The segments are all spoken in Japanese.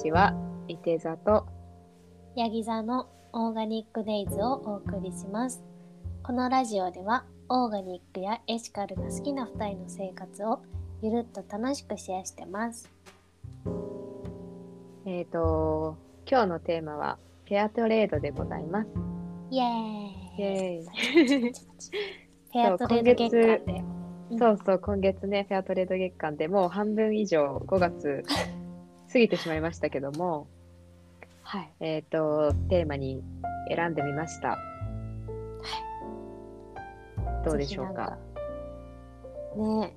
ちは。いて座とヤギ座のオーガニックデイズをお送りします。このラジオではオーガニックやエシカルが好きな2人の生活をゆるっと楽しくシェアしてます。えっ、と今日のテーマはフェアトレードでございます。イエーイイエーイ フェアトレード月間で。うんそうそう今月ねフェアトレード月間でもう半分以上5月過ぎてしまいましたけども、はい。えっ、とテーマに選んでみました。どうでしょうか？ね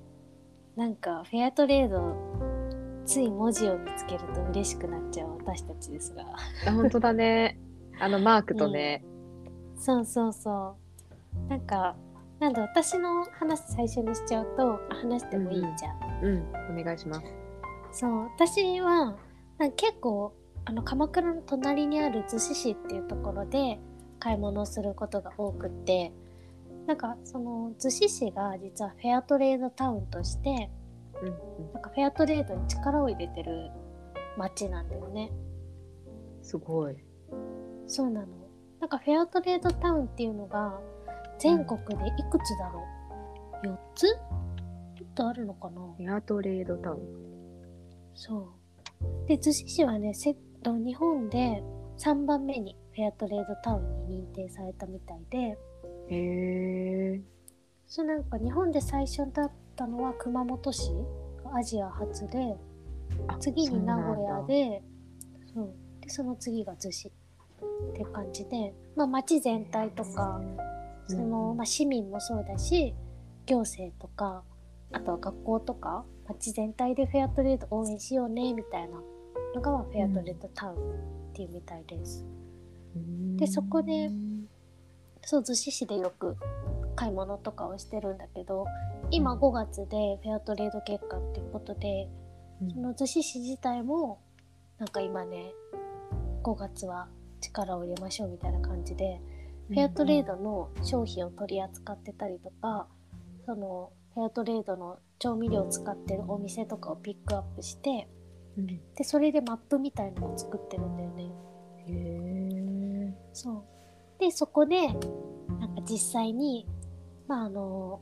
えなんかフェアトレードつい文字を見つけると嬉しくなっちゃう私たちですが。あ本当だね。あのマークとね。そうそうそう。なんか、なんで私の話最初にしちゃうと、あ話してもいいじゃん。うん、お願いします。そう、私は、結構、あの、鎌倉の隣にある逗子市っていうところで買い物をすることが多くって、なんかその逗子市が実はフェアトレードタウンとして、うんうん、なんかフェアトレードに力を入れてる街なんだよね。すごい。そうなの。なんかフェアトレードタウンっていうのが全国でいくつだろう、?4 つ？ちょっとあるのかな？フェアトレードタウン。そう。で、逗子市はね、セット日本で3番目にフェアトレードタウンに認定されたみたいで、へえ。そうなんか日本で最初だったのは熊本市がアジア初で、あ次に名古屋で、そう。で、その次が逗子って感じで、まあ街全体とか、その、まあ、市民もそうだし行政とかあとは学校とか町全体でフェアトレード応援しようねみたいなのがフェアトレードタウンっていうみたいです。うん。でそこでそう逗子市でよく買い物とかをしてるんだけど今5月でフェアトレード月間っていうことでうん。その逗子市自体もなんか今ね5月は力を入れましょうみたいな感じでフェアトレードの商品を取り扱ってたりとか、そのフェアトレードの調味料を使ってるお店とかをピックアップしてうん。でそれでマップみたいのを作ってるんだよね。へえ。そう。でそこでなんか実際にまああの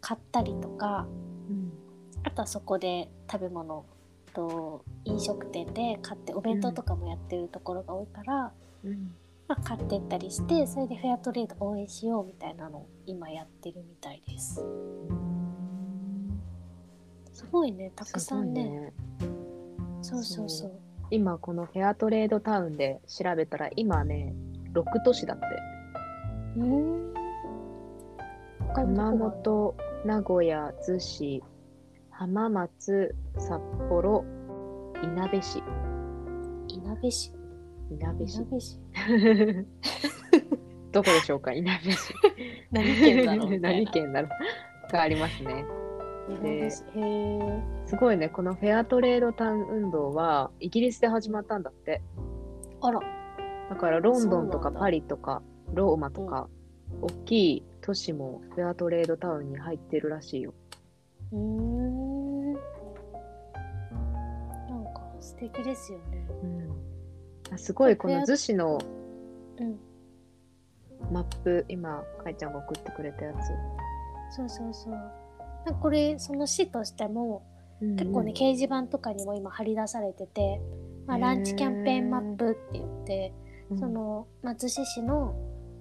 買ったりとかうん。あとはそこで食べ物と飲食店で買ってお弁当とかもやってるところが多いから、うんまあ、買ってったりしてそれでフェアトレード応援しようみたいなのを今やってるみたいです。すごいねたくさんね。すごいそうそうそう。今このフェアトレードタウンで調べたら今ね6都市だって。うーん熊本名古屋逗子浜松札幌いなべ市。いなべ市いなべ市 どこでしょうかいなべ市 何県だろう何な県だろうがありますね。すごいねこのフェアトレードタウン運動はイギリスで始まったんだって。あら。だからロンドンとかパリとかローマとか、大きい都市もフェアトレードタウンに入ってるらしいよ。うーん。なんか素敵ですよねあすごいこの逗子のうん。マップ今かいちゃんが送ってくれたやつ。そうそうそう。なんかこれその市としても結構ね、掲示板とかにも今貼り出されてて、まあ、ランチキャンペーンマップって言って、うん。その松市市の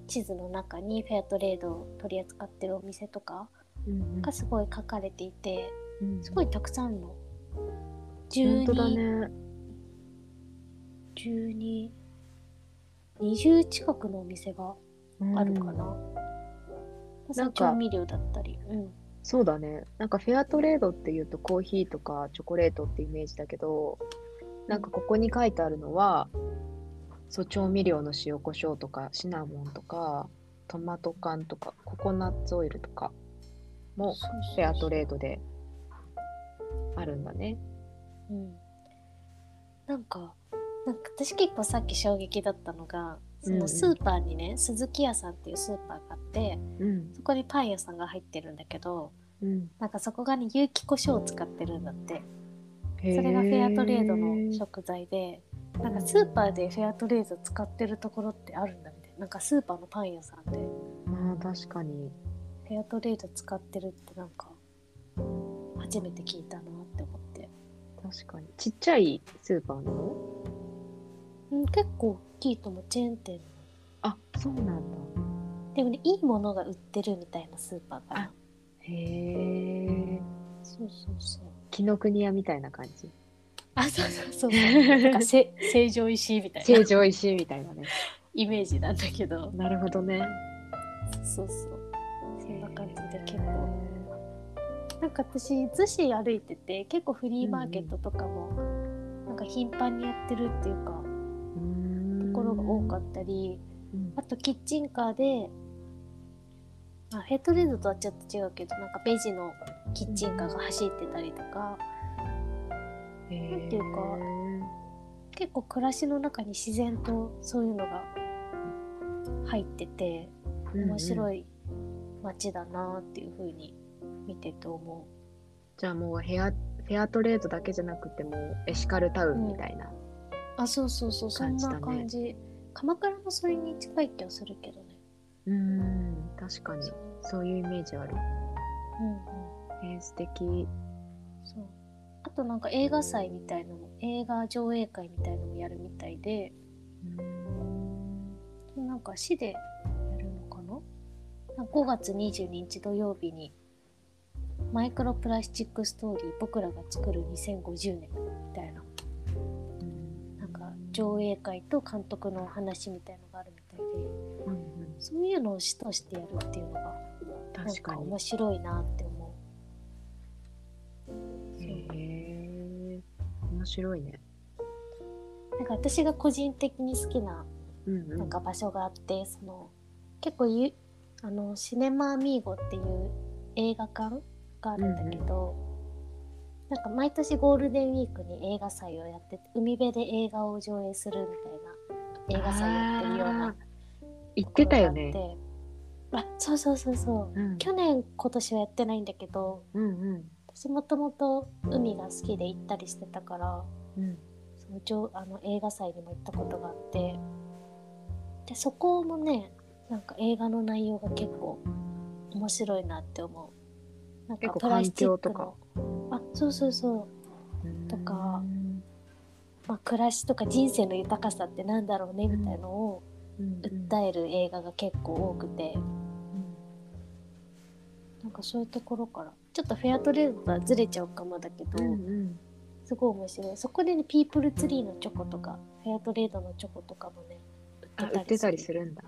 地図の中にフェアトレードを取り扱ってるお店とかうんがすごい書かれていてうんすごいたくさんの。本当だ12、ね。12 20近くのお店があるかな、うん。調味料だったり、うん、そうだね。なんかフェアトレードっていうとコーヒーとかチョコレートってイメージだけど、なんかここに書いてあるのは、そう調味料の塩コショウとかシナモンとかトマト缶とかココナッツオイルとかもフェアトレードであるんだね。うん、なんかなんか私結構さっき衝撃だったのがそうんうん。のスーパーにね、鈴木屋さんっていうスーパーがあってうん。そこにパン屋さんが入ってるんだけどうん。なんかそこがね有機胡椒を使ってるんだって。それがフェアトレードの食材でなんかスーパーでフェアトレード使ってるところってあるんだみたいな。なんかスーパーのパン屋さんで。まあ確かに。フェアトレード使ってるってなんか初めて聞いたなって思って、確かに。ちっちゃいスーパーなの？うん、結構大きいと思う。チェーン店あそうなんだ。でもねいいものが売ってるみたいなスーパーかなあへえそうそうそう。紀ノ国屋みたいな感じ？あそうそうそう。なんかせ成城石井みたいな。成城石井みたいなね。イメージなんだけど。なるほどね。そうそう。そんな感じで結構。なんか私逗子歩いてて結構フリーマーケットとかもなんか頻繁にやってるっていうかろが多かったりうん。あとキッチンカーであヘッドレードとはちょっと違うけどなんかベジのキッチンカーが走ってたりとかへー。なんていうか結構暮らしの中に自然とそういうのが入ってて面い、白い街だなっていう風に見てて思じゃあもうヘアフェアトレードだけじゃなくてもうエシカルタウンみたいな、うあそうそうそうそん感じだね。な感じ。鎌倉もそれに近い気がするけどね。うん確かに。そういうイメージある。うんうん。えー、素敵。そう。あとなんか映画祭みたいのも映画上映会みたいのもやるみたいで。なんか市でやるのかな？なんか5月22日土曜日にマイクロプラスチックストーリー僕らが作る2050年みたいな上映会と監督のお話みたいのがあるみたいでうんうん。そういうのを市としてやるっていうのが確かに。か面白いなって思う。へえ面白いね。なんか私が個人的に好きなうんうん。なんか場所があって、その結構ゆあのシネマアミーゴっていう映画館があるんだけど、なんか毎年ゴールデンウィークに映画祭をやってて海辺で映画を上映するみたいな映画祭やってるような言って。たよね。あそうそうそうそう。うん。去年今年はやってないんだけどうんうん。私もともと海が好きで行ったりしてたからうん。その上あの映画祭にも行ったことがあってでそこもねなんか映画の内容が結構面白いなって思う。なんかプラスチックのあそうそうそう、とかうんまあ、暮らしとか人生の豊かさってなんだろうねみたいのをうん訴える映画が結構多くて。なんかそういうところから。ちょっとフェアトレードとはずれちゃうかもだけど、すごい面白い。そこでねピープルツリーのチョコとかフェアトレードのチョコとかもねあ売ってたりするんだ。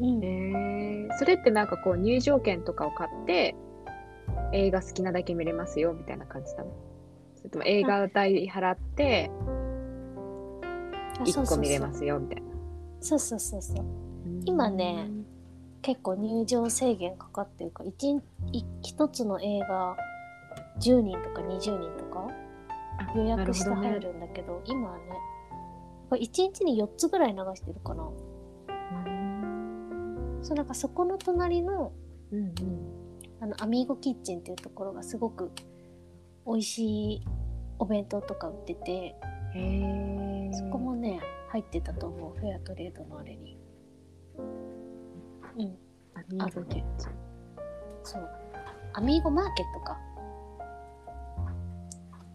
うん。へえそれってなんかこう入場券とかを買って映画好きなだけ見れますよみたいな感じなのそれとも映画代払って1あそうそうそう。個見れますよみたいな。そうそうそうそう。今ね結構入場制限かかってるから一日一つの映画10人とか20人とかあ予約して入るんだけど今はねこれ1日に4つぐらい流してるかな。そうなんかそこの隣のうんうんあのアミーゴキッチンっていうところがすごく美味しいお弁当とか売っててそこもね入ってたと思うフェアトレードのあれに。うん。アミーゴキッチン。そう。アミーゴマーケットか。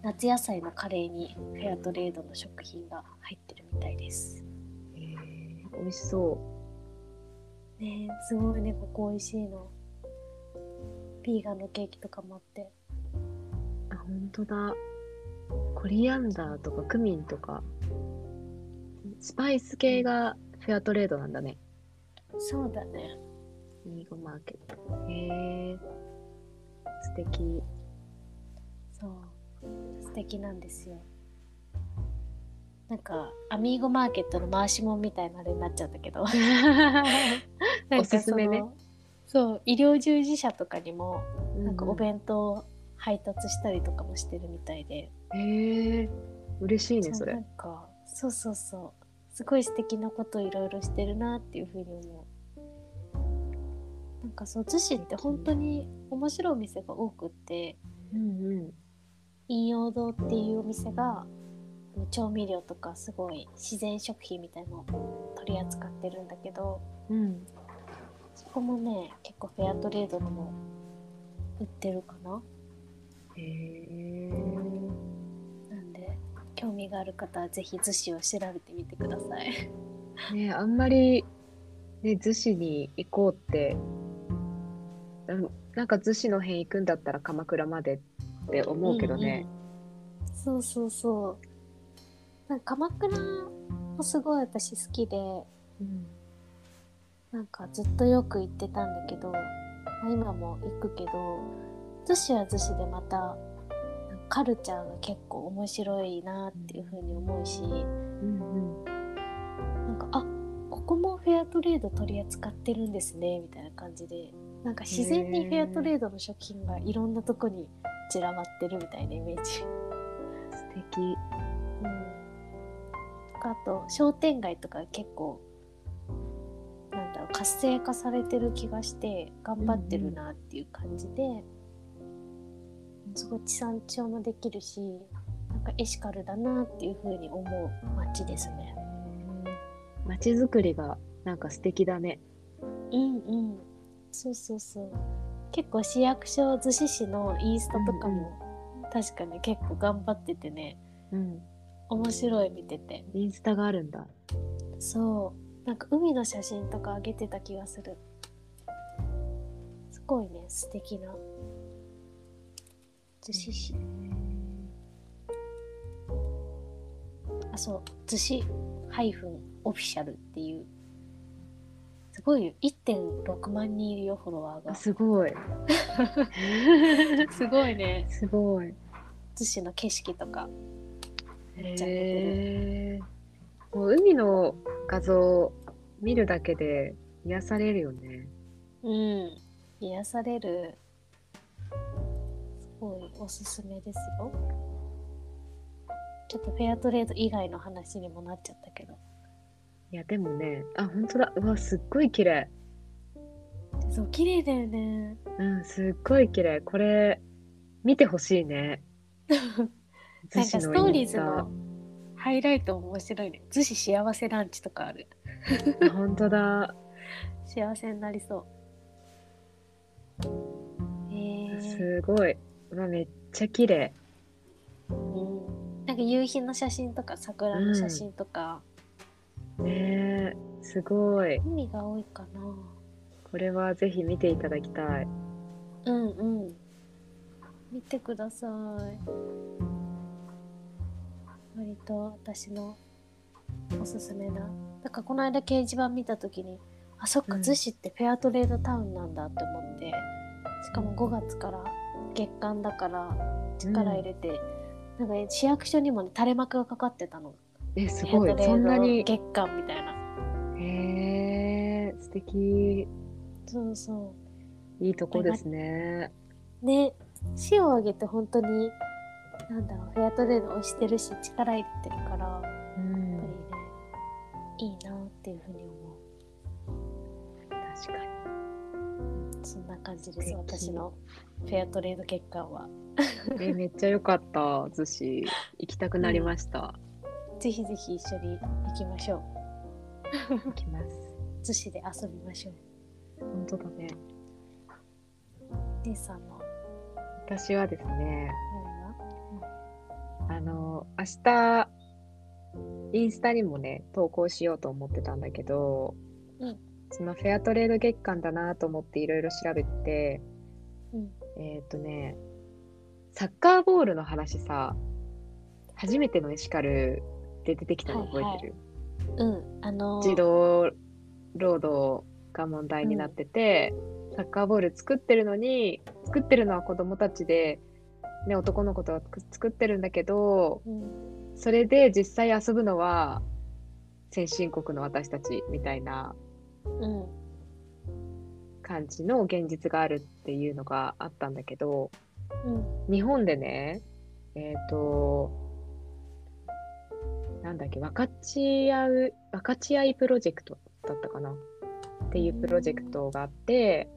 夏野菜のカレーにフェアトレードの食品が入ってるみたいです。へえ美味しそねえすごいねここ美味しいのビーガンのケーキとかもあって。うあ本当だ。コリアンダーとかクミンとか。スパイス系がフェアトレードなんだね。そうだね。ミーゴマーケット。へえ素敵。そう。素敵なんですよ。なんかアミーゴマーケットの回しもんみたいなあれになっちゃったけど。おすすめねそう医療従事者とかにもなんかおうん弁当配達したりとかもしてるみたいで、へえ嬉しいねそれ。なんかそうそうそう。すごい素敵なこといろいろしてるなっていうふうに思う。なんかそう逗子って本当に面白いお店が多くってうんうん。陰陽堂っていうお店が調味料とかすごい自然食品みたいのを取り扱ってるんだけどうん。そこもね結構フェアトレードのも売ってるかなへえ。なんで興味がある方はぜひ逗子を調べてみてください ねあんまり、ね、逗子に行こうって、うんなんか逗子の辺行くんだったら鎌倉までって思うけどね。うんうんそうそうそうなんか鎌倉もすごい私好きでうん。なんかずっとよく行ってたんだけど、まあ今も行くけど逗子は逗子でまたカルチャーが結構面白いなっていう風に思うしうんうん。なんかあここもフェアトレード取り扱ってるんですねみたいな感じでなんか自然にフェアトレードの食品がいろんなとこに散らばってるみたいなイメージ。素敵。うん、とかあと商店街とか結構活性化されてる気がして頑張ってるなっていう感じで、すごい地産地消もできるしなんかエシカルだなっていう風に思う街ですね。街づくりがなんか素敵だね。うんうんそうそうそう結構市役所逗子市のインスタとかも、確かに結構頑張っててねうん。面白い見てて。インスタがあるんだ。そうなんか海の写真とか上げてた気がする。すごいね素敵な。逗子市あそう。逗子ハイフンオフィシャルっていう。すごいよ。1.6万人いるよフォロワーあが。すごい。すごいね。すごい。逗子の景色とか。めっちゃ上げてる。もう海の画像見るだけで癒されるよね。うん癒されるすごいおすすめですよちょっとフェアトレード以外の話にもなっちゃったけどいやでもね、あ本当だ。うわすっごい綺麗。そう綺麗だよねうんすっごい綺麗。これ見てほしいね。なんかストーリーズのハイライトも面白いね逗子幸せランチとかある 本当だ。幸せになりそうへえすごい。うわめっちゃ綺麗。うんなんか夕日の写真とか桜の写真とか、ねえすごい。海が多いかなこれはぜひ見ていただきたい。うんうん見てください割と私のおすすめなだからこの間掲示板見た時にあそっかうん逗子ってフェアトレードタウンなんだって思ってしかも5月から月間だから力入れて、なんかね市役所にもね垂れ幕がかかってたのえすごいそんなに。月間みたいなへえ素敵。そうそいいとこですね。うね市を挙げて本当になんだろうフェアトレードをしてるし力入れてるからいいなっていうふうに思確かに。うそんな感じです私の。フェアトレード月間は。えめっちゃ良かった逗子。行きたくなりました。ぜひぜひ一緒に行きましょ行きます。う逗子で遊びましょう。本当だね。姉さんの？私はですね、何はあの明日インスタにもね投稿しようと思ってたんだけど、うん。そのフェアトレード月間だなと思っていろいろ調べて、うん。えっ、とねサッカーボールの話さ初めてのエシカルで出てきたの覚えてる、うん。あの児童労働が問題になってて、サッカーボール作ってるのに作ってるのは子供たちで、ね、男の子とは作作ってるんだけどうんそれで実際遊ぶのは先進国の私たちみたいなうん。感じの現実があるっていうのがあったんだけどうん。日本でねえっ、となんだっけ分かち合う分かち合いプロジェクトだったかな？っていうプロジェクトがあって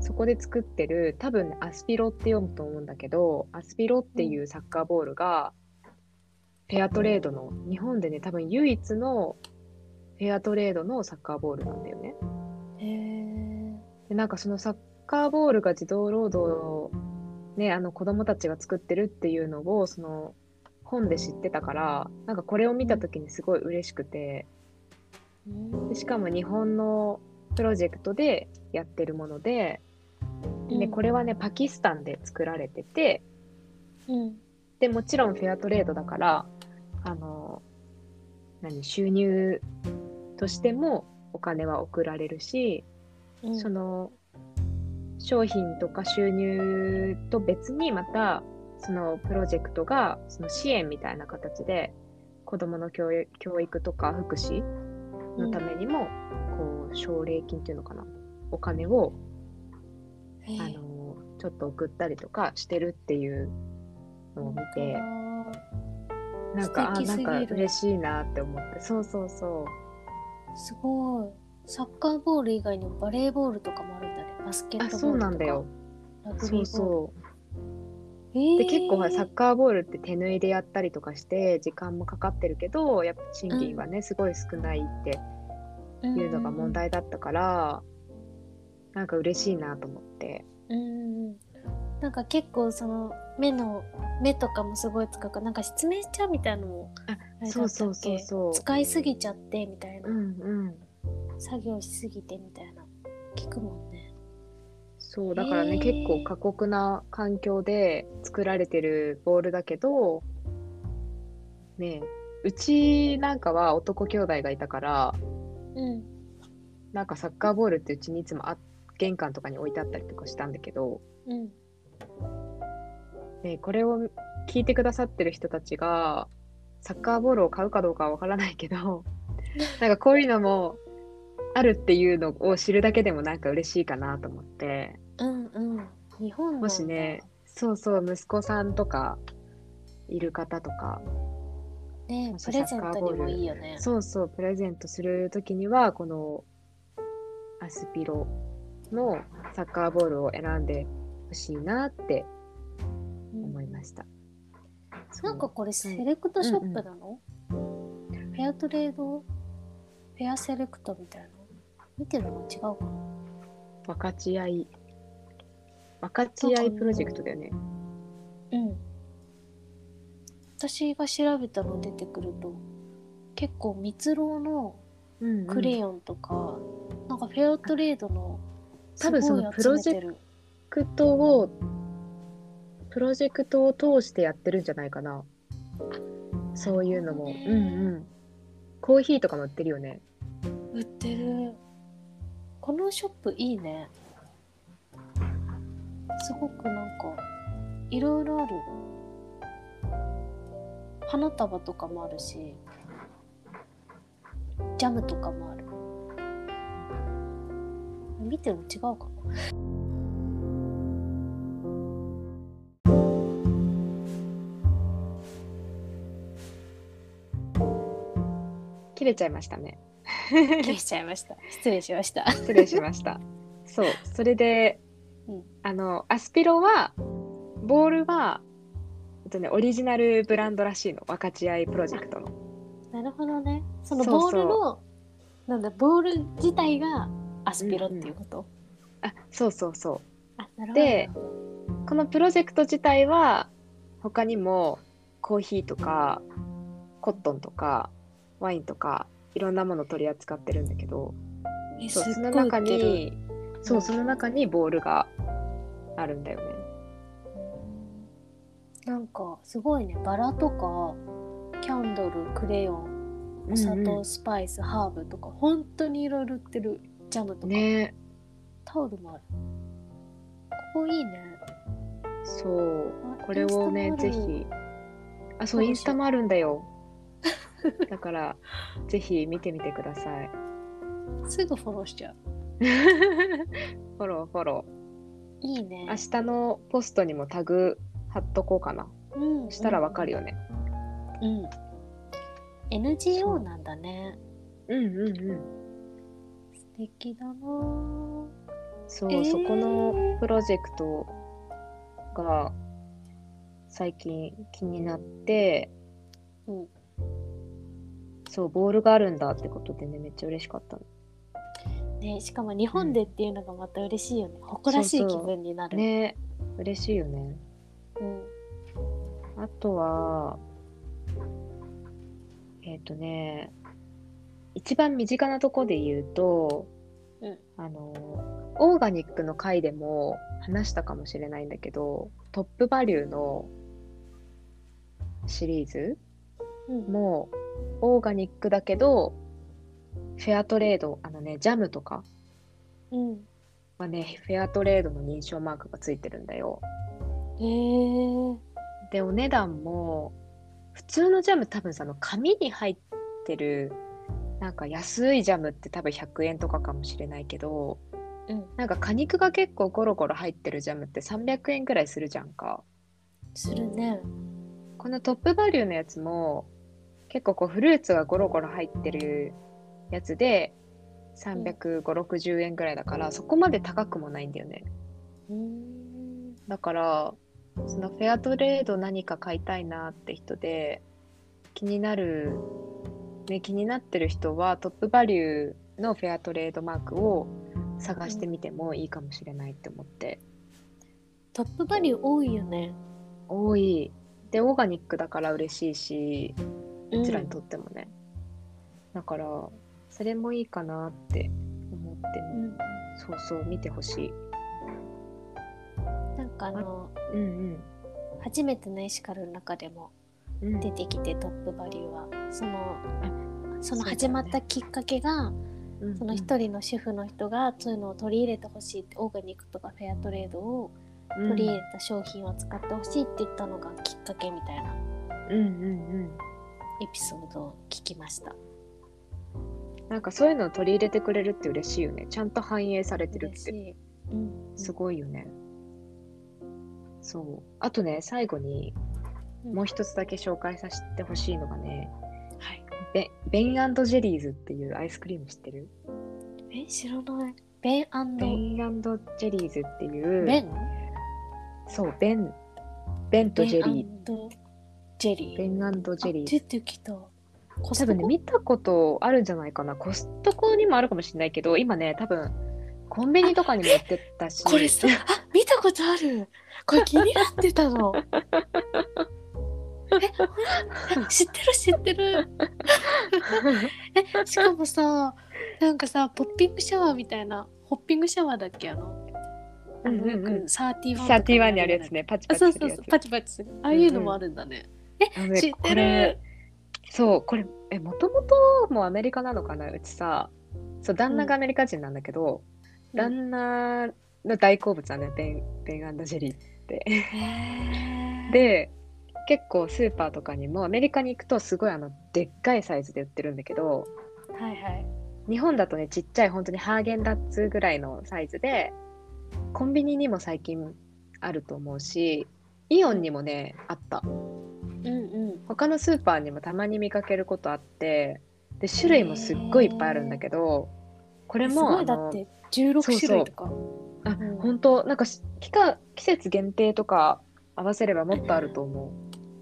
そこで作ってる多分ねアスピロって読むと思うんだけどアスピロっていうサッカーボールがフェアトレードの日本でね多分唯一のフェアトレードのサッカーボールなんだよね。へえでなんかそのサッカーボールが児童労働をねあの子供たちが作ってるっていうのをその本で知ってたからなんかこれを見た時にすごい嬉しくて。でしかも日本のプロジェクトでやってるものでで、ね、これはねパキスタンで作られててうん。でもちろんフェアトレードだからあの何収入としてもお金は送られるし、うん。その商品とか収入と別にまたそのプロジェクトがその支援みたいな形で子どもの教育教育とか福祉のためにも、こう奨励金っていうのかなお金をあのちょっと送ったりとかしてるっていうのを見てなんかあなんか嬉しいなって思って。そうそうそすごい。サッカーボール以外にもバレーボールとかもあるんだね。バスケットボールとか。なんだよ。そうそう。えー。で結構サッカーボールって手縫いでやったりとかして時間もかかってるけどやっぱ賃金はね、すごい少ないっていうのが問題だったから、なんか嬉しいなと思って。うんうんうんなんか結構その目の目とかもすごい使うからなんか失明しちゃうみたいなのもあそうそうそうそう。使いすぎちゃってみたいな、うんうん。作業しすぎてみたいな。聞くもんね。そうだからね、結構過酷な環境で作られてるボールだけどねえうちなんかは男兄弟がいたからうん。なんかサッカーボールってうちにいつもあ玄関とかに置いてあったりとかしたんだけど、うんね、これを聞いてくださってる人たちがサッカーボールを買うかどうかはわからないけど なんかこういうのもあるっていうのを知るだけでもなんか嬉しいかなと思って。うんうん。日本もしねそうそう息子さんとかいる方とか。ねプレゼントにもいいよね。そうそうプレゼントする時にはこのアスピロのサッカーボールを選んでほしいなってうん思いました。なんかこれセレクトショップなの、フェアトレード？フェアセレクトみたいな？見てるの違うかな？分かち合い。分かち合いプロジェクトだよね。うん。私が調べたの出てくると結構蜜ろうのうんうん。クレヨンとか、なんかフェアトレードの多分そのプロジェクトをプロジェクトを通してやってるんじゃないかな。そういうのも。うんうん。コーヒーとかも売ってるよね。売ってるこのショップいいねすごくなんかいろいろある花束とかもあるしジャムとかもある見てるの違うかな切れちゃいましたね。消しちゃいました。失礼しました。失礼しました。そう、それで、うん。あの、アスピロは、ボールは、えっとね、オリジナルブランドらしいの、分かち合いプロジェクトの。なるほどね。そのボールのなんだボール自体がアスピロっていうこと、あ、そうそうそう。あなるほど。でこのプロジェクト自体は、他にもコーヒーとか、コットンとか、ワインとか、いろんなもの取り扱ってるんだけど、えそうその中に、そう、その中にボールがあるんだよね。なんかすごいね。バラとかキャンドルクレヨンお砂糖、うん。うんスパイスハーブとか本当にいろいろ売ってる。ジャムとか、ね。タオルもある。ここいいね。そう。あこれをねぜひ。あ、そうインスタもあるんだよ。だから、ぜひ見てみてください。すぐフォローしちゃう フォロー、フォロいいねー。明日のポストにもタグ貼っとこうかな。うんしたらわかるよね。うん NGO なんだねうんうんうん。素敵だなぁそう、えーそこのプロジェクトが最近気になって、うんそう、ボールがあるんだってことでね、めっちゃ嬉しかったの。ね、しかも日本でっていうのがまた嬉しいよね。誇らしい気分になる。ね嬉しいよね。うん。あとは、えっ、とね、一番身近なとこで言うと、うんあの、オーガニックの回でも話したかもしれないんだけど、トップバリューのシリーズうん。もオーガニックだけど、フェアトレード、あのね、ジャムとかうん。はね、フェアトレードの認証マークがついてるんだよ。へえ。で、お値段も、普通のジャム多分さ、あの紙に入ってる、なんか安いジャムって多分100円とかかもしれないけど、うん。なんか果肉が結構ゴロゴロ入ってるジャムって300円くらいするじゃんか。するね。このトップバリューのやつも、結構こうフルーツがゴロゴロ入ってるやつで、350、60円くらいだから、そこまで高くもないんだよね。だから、そのフェアトレード何か買いたいなって人で、気になる、ね、気になってる人はトップバリューのフェアトレードマークを探してみてもいいかもしれないって思って。トップバリュー多いよね。多い。で、オーガニックだから嬉しいし、うどちらにとってもね。だから、それもいいかなって思ってね、うん。そうそう、見てほしい。なんかあの、うん初めてのエシカルの中でもうん。うん出てきてトップバリューは、その、その始まったきっかけが、うんその一人の主婦の人がそういうのを取り入れてほしいって、オーガニックとかフェアトレードをうん取り入れた商品を使ってほしいって言ったのがきっかけみたいなうんうんうん。エピソードを聞きました。なんかそういうのを取り入れてくれるって嬉しいよね。ちゃんと反映されてるって。うん。すごいよね。そう。あとね、最後にうんもう一つだけ紹介させてほしいのがね、はい。ベベンジェリーズっていうアイスクリーム知ってる？え、知らない。ベンベンジェリーズっていう、ベンそう、ベン、ベンとジェリー。ー。ジェリー。ベンジェリー出てきた。多分ね、見たことあるんじゃないかな。コストコにもあるかもしれないけど、今ね、多分、コンビニとかにも売ってたし。これさ、あ、見たことある。これ気になってたの。え、え知ってる知ってる。え、しかもさ、なんかさ、ポッピングシャワーみたいな、ホッピングシャワーだっけあの、サーティワンサーティワンにあるやつね、パチあ、パチするやつそうそうそう、。パチパチする。ああいうのもあるんだね。あのね知ってこれる。そう、これ、え、もともともアメリカなのかなうちさ、そう、旦那がアメリカ人なんだけど、うん旦那の大好物はね、 Ben、Ben & Jerry って。で、結構スーパーとかにもアメリカに行くとすごいあのでっかいサイズで売ってるんだけどはいはい。日本だとねちっちゃい本当にハーゲンダッツぐらいのサイズでコンビニにも最近あると思うしイオンにもねあった。他のスーパーにもたまに見かけることあってで種類もすっごいいっぱいあるんだけどこれすもあのごいだって16種類とか。あうん本当？なんかし期間季節限定とか合わせればもっとあると思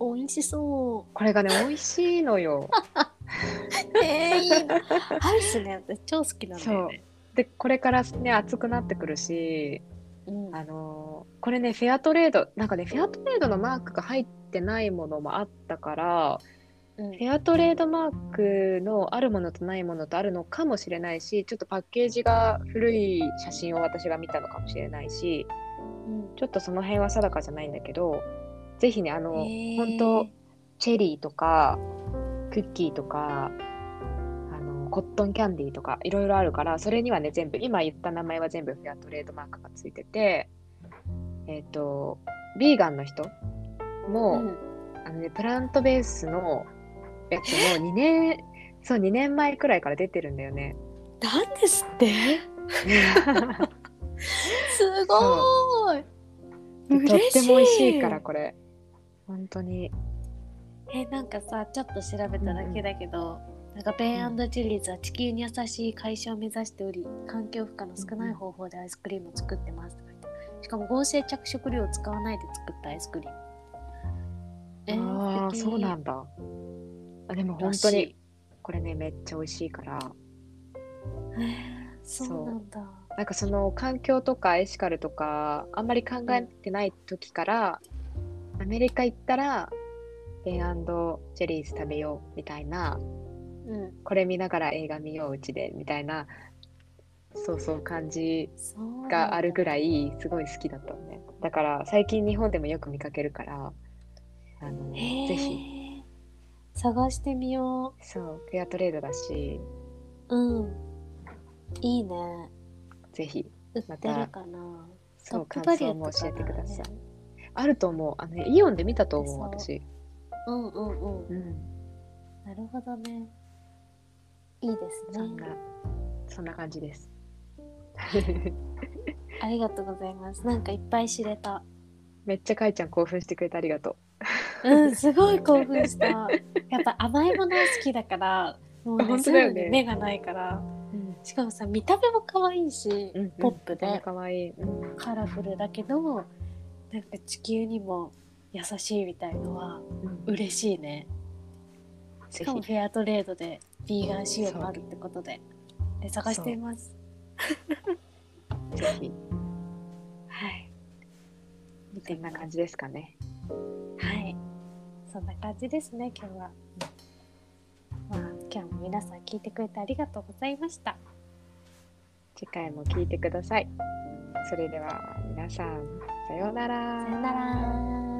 う美味しそこれがね美味しいのよう。えー、いいな。アイスね、私超好きなんだよね。でこれからね暑くなってくるしうん。あのーこれねフェアトレードなんかねフェアトレードのマークが入ってないものもあったからうん。フェアトレードマークのあるものとないものとあるのかもしれないしちょっとパッケージが古い写真を私が見たのかもしれないしうん。ちょっとその辺は定かじゃないんだけどぜひねあの、へー。本当チェリーとかクッキーとかコットンキャンディーとかいろいろあるからそれにはね全部今言った名前は全部フェアトレードマークがついててえっ、とビーガンの人も、うん。あのね、プラントベースのやつも2年そう2年前くらいから出てるんだよね。なんですって？すごーい。とっても美味しいからこれ。本当に。えなんかさちょっと調べただけだけど、なんかベンチェリーズは地球に優しい会社を目指しており環境負荷の少ない方法でアイスクリームを作ってます。とか言ってしかも合成着色料を使わないで作ったアイスクリーム。えああ、素敵。そうなんだ。あでも本当に、これね、めっちゃ美味しいから、えーそうなんだ。なんかその環境とかエシカルとか、あんまり考えてない時から、アメリカ行ったら、ベンジェリーズ食べようみたいな、うん。これ見ながら映画見よううちでみたいな、そうそう感じがあるぐいらいすごい好きだったのね。だから最近日本でもよく見かけるから、あのぜひ、探してみよそう、フェアトレードだし、ううん。いいね。ぜひ、売ってるかな。そう、感想も教えてください。ね。あると思う。あの、イオンで見たと思う。私。うんうんうん。うん。なるほどねいいですね。そんな、そんな感じです。ありがとうございます。なんかいっぱい知れた。めっちゃかいちゃん興奮してくれてありがとう。んすごい 興奮した。やっぱ甘いもの好きだからもうね本すぐ当だよね。に目がないから。う。うん。しかもさ見た目も可愛いし、うん、ポップで。かわいい。うん。カラフルだけどなんか地球にも優しいみたいのはうん。嬉しいね。しぜひ、かもフェアトレードでビーガン仕様もあるってことで。で探しています。ぜひ、はい。見てこんな感じじですかね。はい。そんな感じですね今日は。まあ今日も皆さん聞いてくれてありがとうございました。次回も聞いてください。それでは、皆さん、さようなら。さよなら